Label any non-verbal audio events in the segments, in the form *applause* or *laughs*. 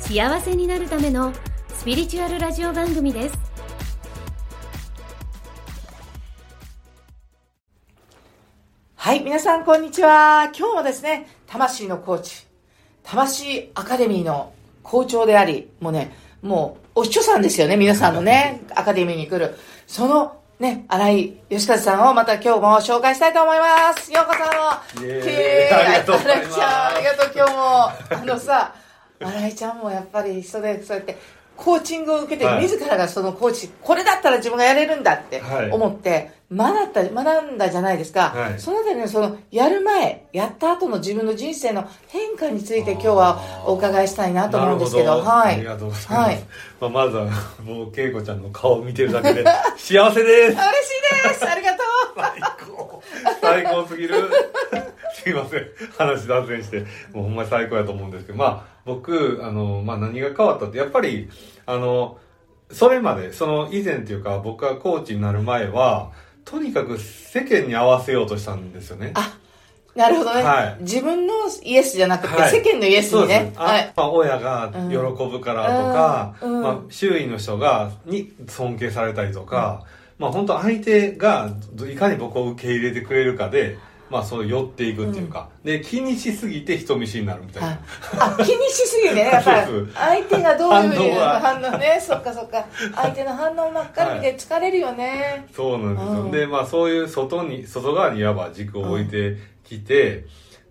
幸せになるためのスピリチュアルラジオ番組ですはい、皆さんこんにちは。今日もですね、魂のコーチ、魂アカデミーの校長であり、もうね、もうお師匠さんですよね、皆さんのね、*laughs* アカデミーに来る。そのね、新井義和さんをまた今日も紹介したいと思います。ようこそイエーイけありがとうございますありがとう今日も。あのさ、新井ちゃんもやっぱり人でそうやって、コーチングを受けて、はい。自らがそのコーチ、これだったら自分がやれるんだってはい。思って、学った、学んだじゃないですか。はい。そのあたりのその、やる前、やった後の自分の人生の変化について今日はお伺いしたいなと思うんですけど、はい。ありがとうございます。はい。まあ、まずは、もう、恵子ちゃんの顔を見てるだけで、幸せです。*laughs* 嬉しいです。ありがとう。*laughs* 最高。最高すぎるすいません。話脱線して、もうほんまに最高やと思うんですけど、まあ、僕、あの、まあ、何が変わったって、やっぱり、あの、それまで、その以前っていうか、僕がコーチになる前は、とにかく世間に合わせようとしたんですよね。あ、なるほどね。はい自分のイエスじゃなくて、はい世間のイエスにね。あはい。まあ、親が喜ぶからとか、うんうんまあ、周囲の人がに尊敬されたりとか、まあ本当相手がいかに僕を受け入れてくれるかで、まあそう寄っていくっていうか、で気にしすぎて人見知りになるみたいな、はい。あ気にしすぎてねやっぱり。相手がどういう反応は。反応ね。そっかそっか。相手の反応ばっかり見て疲れるよね、そうなんですよ、うん。でまあそういう外に外側にいわば軸を置いてきて、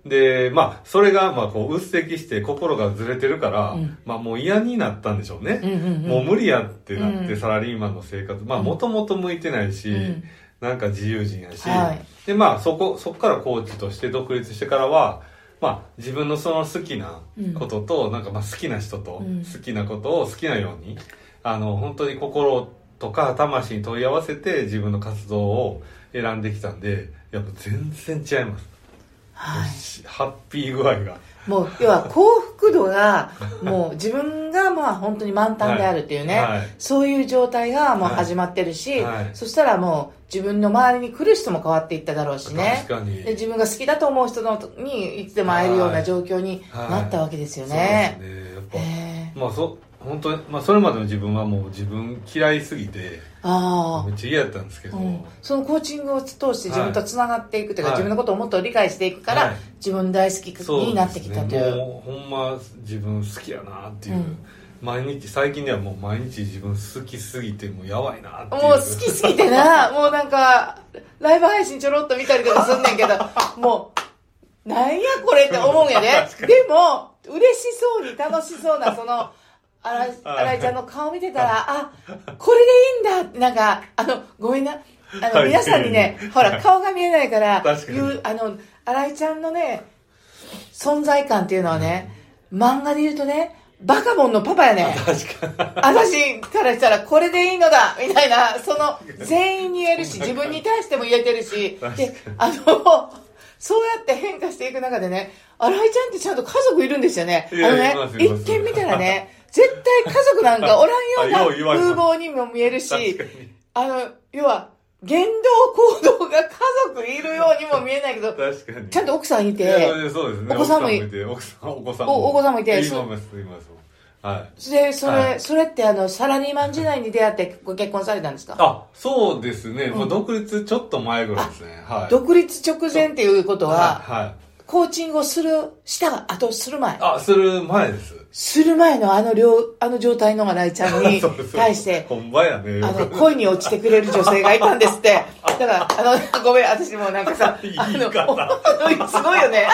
でまあそれがまあこううっせきして心がずれてるから、うん。まあもう嫌になったんでしょうね、うんうんうんもう無理やってなって、うん。サラリーマンの生活。まあもともと向いてないし、うん。なんか自由人やし、はいでまあそこそこからコーチとして独立してからはまあ自分のその好きなことと、なんかまあ好きな人とうん。好きなことを好きなように、あの本当に心とか魂に問い合わせて自分の活動を選んできたんでやっぱ全然違います、はい。しハッピー具合がもう要は幸福度がもう自分がまあ本当に満タンであるっていうね、はい。はい。そういう状態がもう始まってるし、はい。そしたらもう自分の周りに来る人も変わっていっただろうしね。確かに。で自分が好きだと思う人のにいつでも会えるような状況になったわけですよね、そうですね。やっぱ、へーまあそ本当に、まあ、それまでの自分はもう自分嫌いすぎてああめっちゃ嫌だったんですけど、うん、そのコーチングを通して自分とつながっていくというか、はい。自分のことをもっと理解していくから、はい。自分大好きになってきたという。もうほんま自分好きやなっていう、うん。毎日最近ではもう毎日自分好きすぎてもうやばいなっていう。もう好きすぎてな。*laughs* もうなんかライブ配信ちょろっと見たりとかすんねんけど *laughs* もうなんやこれって思うんやねでも嬉しそうに楽しそうなその新井ちゃんの顔見てたらあこれでいいんだってなんかあのごめんなあの、はい。皆さんにね *laughs* ほら顔が見えないから言うあの新井ちゃんのね存在感っていうのはね、漫画で言うとね、バカボンのパパやね。確かに。私からしたらこれでいいのだみたいな、その全員に言えるし、自分に対しても言えてるし、で、あの、そうやって変化していく中でね、新井ちゃんってちゃんと家族いるんですよね。あのね一見見たらね、絶対家族なんか *laughs* おらんような風貌にも見えるしあの、要は、言動行動が家族いるようにも見えないけど、確かに。ちゃんと奥さんいて、ね。お子さんもいてお子さんおお子さんもいてはい。で、それ、はい。それってあの、サラリーマン時代に出会ってご結婚されたんですか？あそうですね、もう独立ちょっと前ぐらいですね。はい。独立直前っていうことは、はい、はい、コーチングをする、したが、あとする前。あする前です。する前のあの両、あの状態の新井ちゃんに *laughs* 対して、ほんまやね。あの、恋に落ちてくれる女性がいたんですって。だから、あの、ごめん、私もなんかさ、言いあの、方おすごいよね。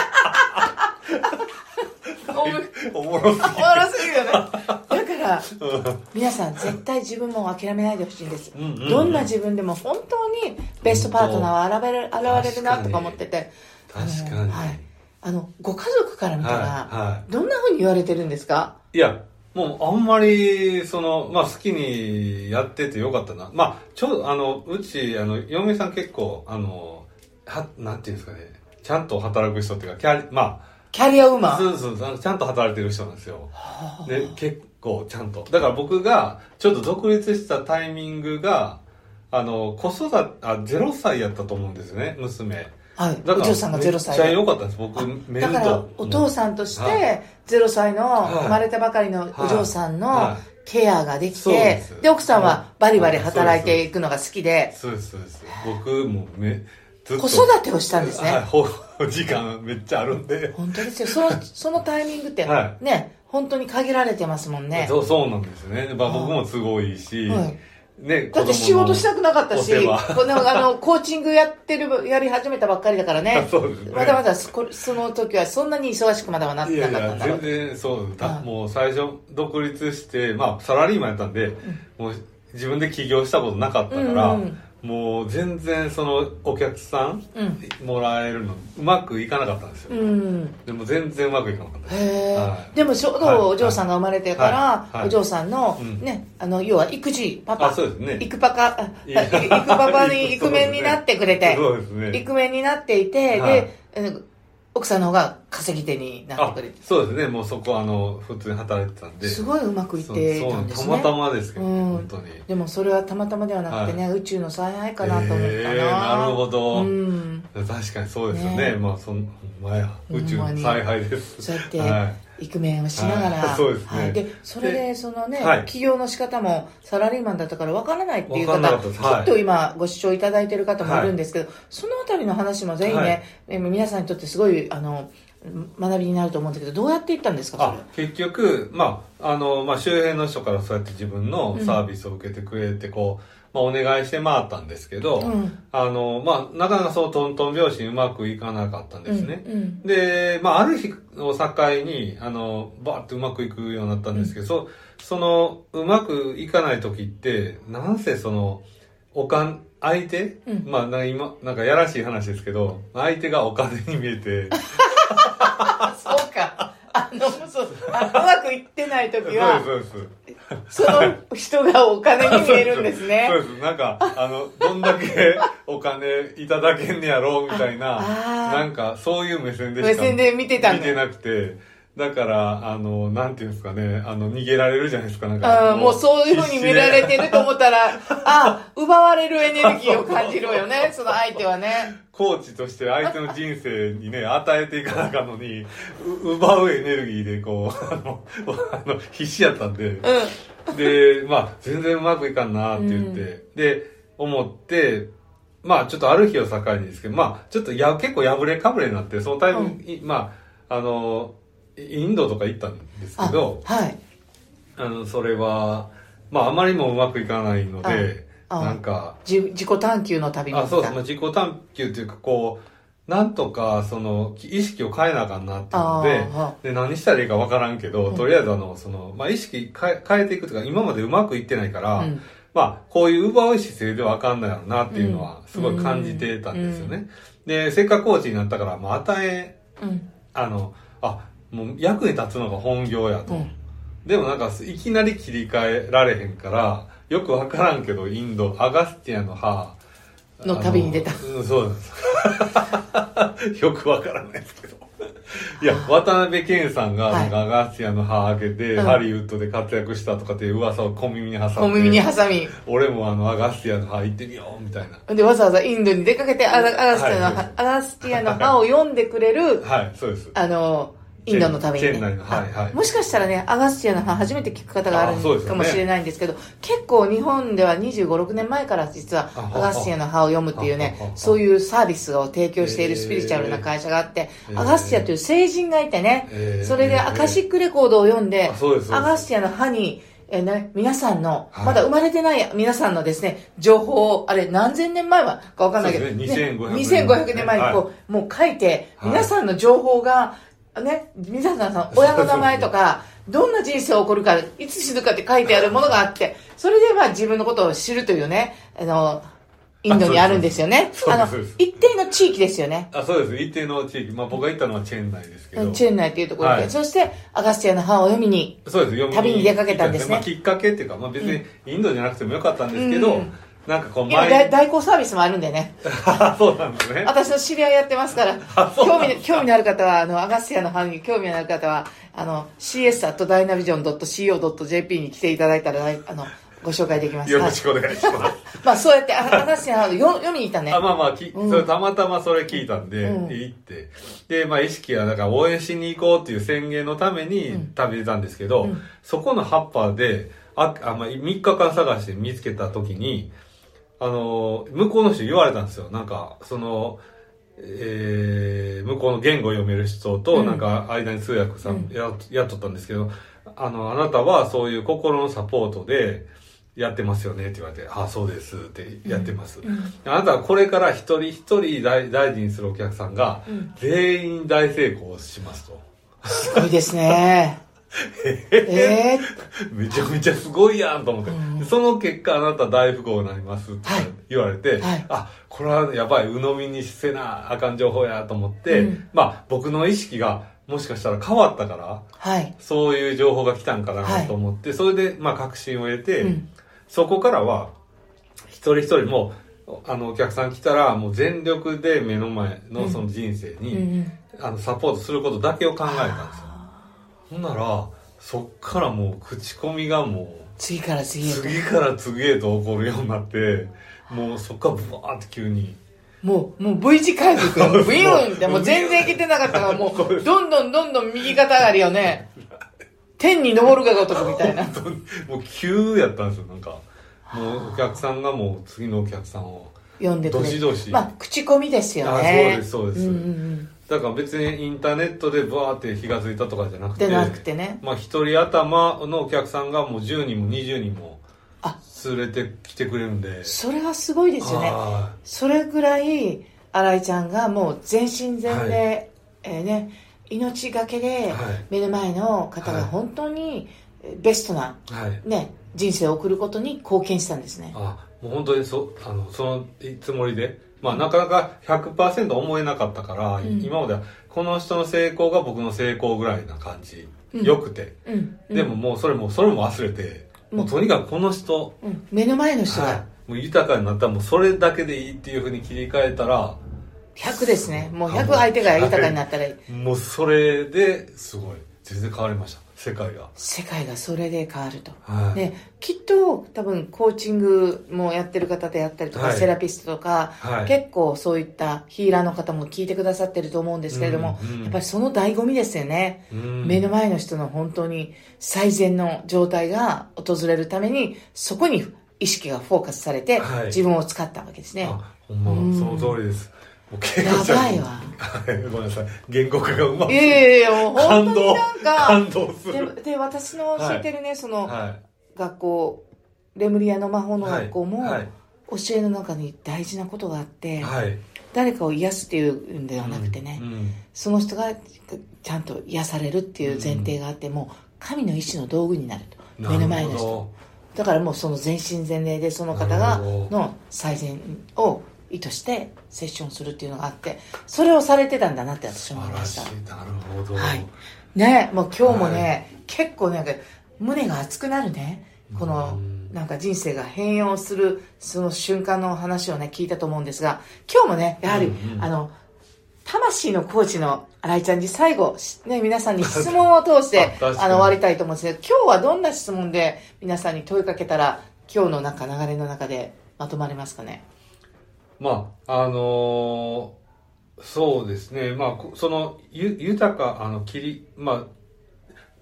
おもろすぎおもろすぎるよね。だから、うん。皆さん絶対自分も諦めないでほしいんです、んうんうん。どんな自分でも本当にベストパートナーは現れる現れるなとか思ってて確かにあのはい、あのご家族から見たら、はいはどんなふうに言われてるんですか？いやもうあんまり、その、まあ好きにやっててよかったな。まあ、ちょうど、あの、うち、あの、嫁さん結構、あの、は、なんていうんですかね、ちゃんと働く人っていうか、キャリ、まキャリアウーあ、マン？そうそうそう、ちゃんと働いてる人なんですよ。で、結構ちゃんと。だから僕が、ちょっと独立したタイミングが、あの、子育て、あ、0歳やったと思うんですよね、娘。はい。お嬢さんが0歳めっちゃで。良かったんです、僕。だから、お父さんとしはいて、0歳のはい生まれたばかりのお嬢さんのはケアができそうでてす、で、奥さんはバリバリはい働いていくのが好きで、そうです、そうです。僕もめ。子育てをしたんですはい、時間めっちゃあるんで。本当ですよ。その、*laughs* そのタイミングっては、ね、本当に限られてますもんね。そう、そうなんですね。まあ僕も都合いいし、はいね、だって仕事したくなかったし、このあの、*laughs* コーチングやってる、やり始めたばっかりだからね。ねまだまだそこその時はそんなに忙しくまだはなってなかったんだ全。然そうだ、はいもう最初独立して、まあサラリーマンやったんで、もう自分で起業したことなかったから、うんうんもう全然そのお客さんうん。もらえるのうまくいかなかったんですよ。うん。でも全然うまくいかなかった。はい。でもちょうどお嬢さんが生まれてから、はい。はい。お嬢さんの、うん。ね、あの、要は育児、パパ、あそうですね。育パ育パパにイクメンになってくれて、そうですね。イクメンになっていて、はい。で、うん奥さんの方が稼ぎ手になっあてくれて、そうですね。もうそこはあの、普通に働いてたんで。すごいうまくいってたんですね。そうたまたまですけど、うん本当に。でもそれはたまたまではなくてね、宇宙の采配かなと思ったな。えーなるほどうん。確かにそうですよね。ねまあ、そん、ほんまや。宇宙の采配です。そうやって、はいイクメンをしながら、はいそうですね。はい。でそれでそのね、はい。起業の仕方もサラリーマンだったからわからないっていう方きっと今ご視聴いただいてる方もいるんですけど、そのあたりの話もぜひね、皆さんにとってすごいあの学びになると思うんだけどどうやっていったんですか結局、まあ、あの、まあ、周辺の人からそうやって自分のサービスを受けてくれて、こう、まあ、お願いして回ったんですけど、うん。あの、まあ、なかなかそのトントン拍子にうまくいかなかったんれですね。うんうん。で、まあ、ある日を境に、あの、バーってうまくいくようになったんですけど、そその、うまくいかない時って、なんせその、おかん、相手、うん。まあ、な今、なんかやらしい話ですけど、相手がお金に見えて、あ *laughs* *laughs* そうかあのそうあうまくいってない時そうはです、そうです。その人がお金に見えるんですね *laughs* そうです。なんか、あの、どんだけお金いただけんねやろうみたいな、なんか、そういう目線でしか目線で見てた見てなくて、だから、あの、なんていうんですかね、あの、逃げられるじゃないですか、なんあか。ーもうそういうふうに見られてると思ったら、あ奪われるエネルギーを感じるよね、*laughs* その相手はね。コーチとして相手の人生にね、与えていかなあかんのに、う奪うエネルギーで、こう、あの、*laughs* あの必死やったんで、うで、まあ、全然うまくいかんなって言って、で、思って、まあ、ちょっとある日を境にですけど、まあ、ちょっとや、結構破れかぶれになって、そのタイミング、いまあ、あの、インドとか行ったんですけあど、はい。あの、それは、まあ、あまりにもうまくいかないので、なんか、じ自己探求の旅あ、そうです。まあ、自己探求っていうか、こう、なんとか、その、意識を変えなあかんなっていうのでで、何したらいいかわからんけど、とりあえずあの、その、まあ、意識変え変えていくというか、今までうまくいってないから、うんまあ、こういう奪う姿勢ではあかんのやろうなっていうのは、すごい感じてたんですよね。で、せっかくコーチになったから、まあ、与え、うん。あの、あ、もう役に立つのが本業やと。うんでもなんか、いきなり切り替えられへんから、よくわからんけど、インド、アガスティアの歯、の旅に出たうんそうです。*laughs* よくわからないですけど。いや、渡辺謙さんが、はいなんかアガスティアの歯開けて、うんハリウッドで活躍したとかっていう噂を小耳に挟んで。小耳に挟み。俺もあの、アガスティアの歯行ってみよう、みたいな。で、わざわざインドに出かけて、アガスティアの、はいアガスティアの歯を読んでくれる、はい、そうです。あの、インドのために、チェン内のはいはい。あもしかしたらね、アガスティアの歯初めて聞く方があるかもしれないんですけど、結構日本では25、6年前から実はあアガスティアの歯を読むっていうねそういうサービスを提供しているスピリチュアルな会社があって、へー。アガスティアという聖人がいてねへ、ー。それでアカシックレコードを読んであそうです、そうです。アガスティアの歯に、えーね、皆さんの、はい。まだ生まれてない皆さんのですね、情報を、あれ何千年前はかわかんないけど、ね。2500 2500年前にこう、もう書いて、はい。皆さんの情報が、ね、皆さんの親の名前とか、どんな人生を起こるか、いつ死ぬかって書いてあるものがあって、それでまあ自分のことを知るというね、あの、インドにあるんですよね。あの一定の地域ですよね。あそうです。一定の地域、まあ、僕が行ったのはチェン内ですけど。チェン内っていうところで。はい。そして、アガスティアの版を読みに。そうです。読み旅に出かけたんですね。まあ、きっかけっていうか、まあ、別にインドじゃなくてもよかったんですけど、うんなんかこう今、代代行サービスもあるんでね。*laughs* そうなんですね。私の知り合いやってますから、*laughs* 興味、興味のある方は、あの、アガスティアの版に興味のある方は、あの、cs.dynavision.co.jp に来ていただいたら、あの、ご紹介できます。よろしくお願いします、はい。まあ、そうやって、あアガスティアの読読みに行ったね。あ。まあまあき、うん。それたまたまそれ聞いたんで、うん。行って。でまあ意識はなんか応援しに行こうっていう宣言のために旅出たんですけど、うん。そこの葉っぱでああ、まあ、3日間探して見つけた時にあの向こうの人言われたんですよなんかそのえー向こうの言語を読める人と、うんなんか間に通訳さんうんや,、やっとったんですけどあのあなたはそういう心のサポートでやってますよねって言われて、ああ、そうですってやってます。うんあなたはこれから一人一人大大事にするお客さんがうん全員大成功しますと。すごいですね。え *laughs* えめちゃめちゃすごいやんと思って、うん。でその結果あなた大富豪になりますってはい。言われて、はい。あこれはやばい鵜呑みにせなあかん情報やと思って、うん。まあ僕の意識がもしかしたら変わったからはい。そういう情報が来たんかはないと思って、それでまあ確信を得て、うん。そこからは一人一人もあのお客さん来たらもう全力で目の前のその人生に、あのサポートすることだけを考えたんですよほんならそっからもう口コミがもう次から次へと。次から次へと起こるようになってもうそっからブワーって急にもう、もう V 字回復よ。*laughs* ブイーンってもう全然来てなかったから、*laughs* もう、どんどんどんどん右肩上がりよね。天に昇るがごとくみたいな。*laughs* もう急やったんですよなんかもうお客さんがもう次のお客さんを読んでくれる。どしどしまあ、口コミですよあね。そうですそうですんうんうん。だから別にインターネットでバーって火がついたとかじゃなくてでなくてね。まあ一人頭のお客さんがもう10人も20人もあ。連れてきてくれるんで。それはすごいですよね。はそれぐらい、新井ちゃんがもう全身全霊、えーね、命がけではい。目の前の方がはい本当にえーベストな、いはい。ね、人生を送ることに貢献したんですね。あもう本当にそあのそのつもりでまあなかなか100%思えなかったから、ん。今まではこの人の成功が僕の成功ぐらいな感じ、うん。よくて、うん。うん。でも、もうそれもそれも忘れて、もうとにかくこの人、うん、目の前の人はい。がもう豊かになったらもうそれだけでいいっていうふうに切り替えたら100ですね。もう100あもう相手が豊かになったら、もうそれですごい。全然変わりました世界が。世界がそれで変わると。はい。できっと多分コーチングもやってる方であったりとか、はい。セラピストとか、はい。結構そういったヒーラーの方も聞いてくださってると思うんですけれども、うんうん。やっぱりその醍醐味ですよね、うん。目の前の人の本当に最善の状態が訪れるためにそこに意識がフォーカスされて、はい。自分を使ったわけですね。あほんまうん。その通りですやばいわ。はいごめんなさい。言語化がうまくいやいやいやもう本当に感動なんか感動する。でで私の教えてるね、そのは学校レムリアの魔法の学校も、はい。教えの中に大事なことがあって、いはい。誰かを癒すっていうんではなくてね、うんその人がちゃんと癒されるっていう前提があって、もう神の意志の道具になると。うん目の前の人。だからもうその全身全霊でその方がの最善を意図してセッションするっていうのがあってそれをされてたんだなって私ど思いました。なるほど。はい。ねもう今日もね、は結構なんか胸が熱くなるね。このうん。なんか人生が変容するその瞬間の話をね聞いたと思うんですが今日もねやはり、うんうん。あの魂のコーチの新井ちゃんに最後、ね、皆さんに質問を通して *laughs* あの終わりたいと思うんですけど今日はどんな質問で皆さんに問いかけたら今日のなんか流れの中でまとまりますかね？まああのーそうですね。まあこそのゆ豊かあの切りまあ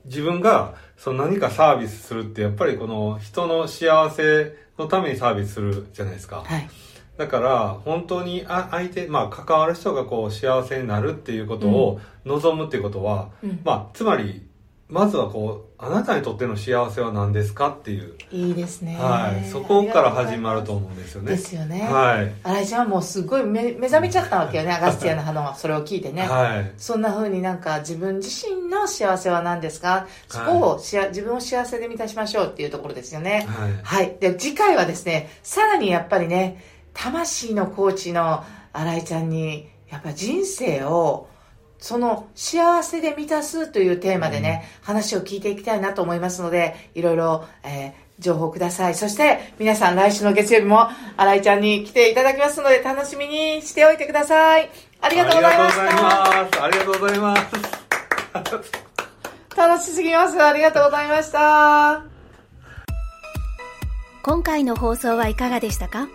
自分がその何かサービスするってやっぱりこの人の幸せのためにサービスするじゃないですか。はい。だから本当にあ相手まあ関わる人がこう幸せになるっていうことを望むっていうことは、うん。まあつまりまずはこうあなたにとっての幸せは何ですかっていう、いいですね。はい、そこから始まると思うんですよね。ですよね。はい。新井ちゃんはもうすごい目目覚めちゃったわけよねアガスティアの花はそれを聞いてね、はい。そんな風になんか自分自身の幸せは何ですか？そこをしあ自分を幸せで満たしましょうっていうところですよね。はい。はい。で、次回はですね、さらにやっぱりね、魂のコーチの新井ちゃんにやっぱ人生をその幸せで満たすというテーマでね、話を聞いていきたいなと思いますので、いろいろ、えー情報ください。そして、皆さん来週の月曜日も、新井ちゃんに来ていただきますので、楽しみにしておいてください。ありがとうございました。ありがとうございます。ありがとうございます。*laughs* 楽しすぎます。ありがとうございました。今回の放送はいかがでしたか？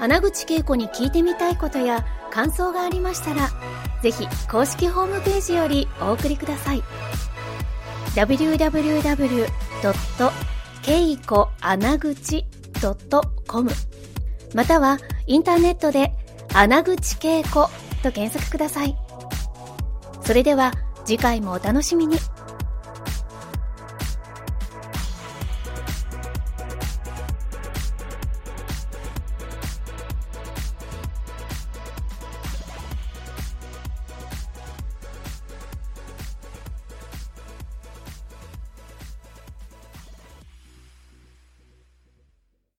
穴口恵子に聞いてみたいことや感想がありましたら、ぜひ公式ホームページよりお送りください。www.keikoanaguchi.com またはインターネットで穴口恵子と検索ください。それでは次回もお楽しみに。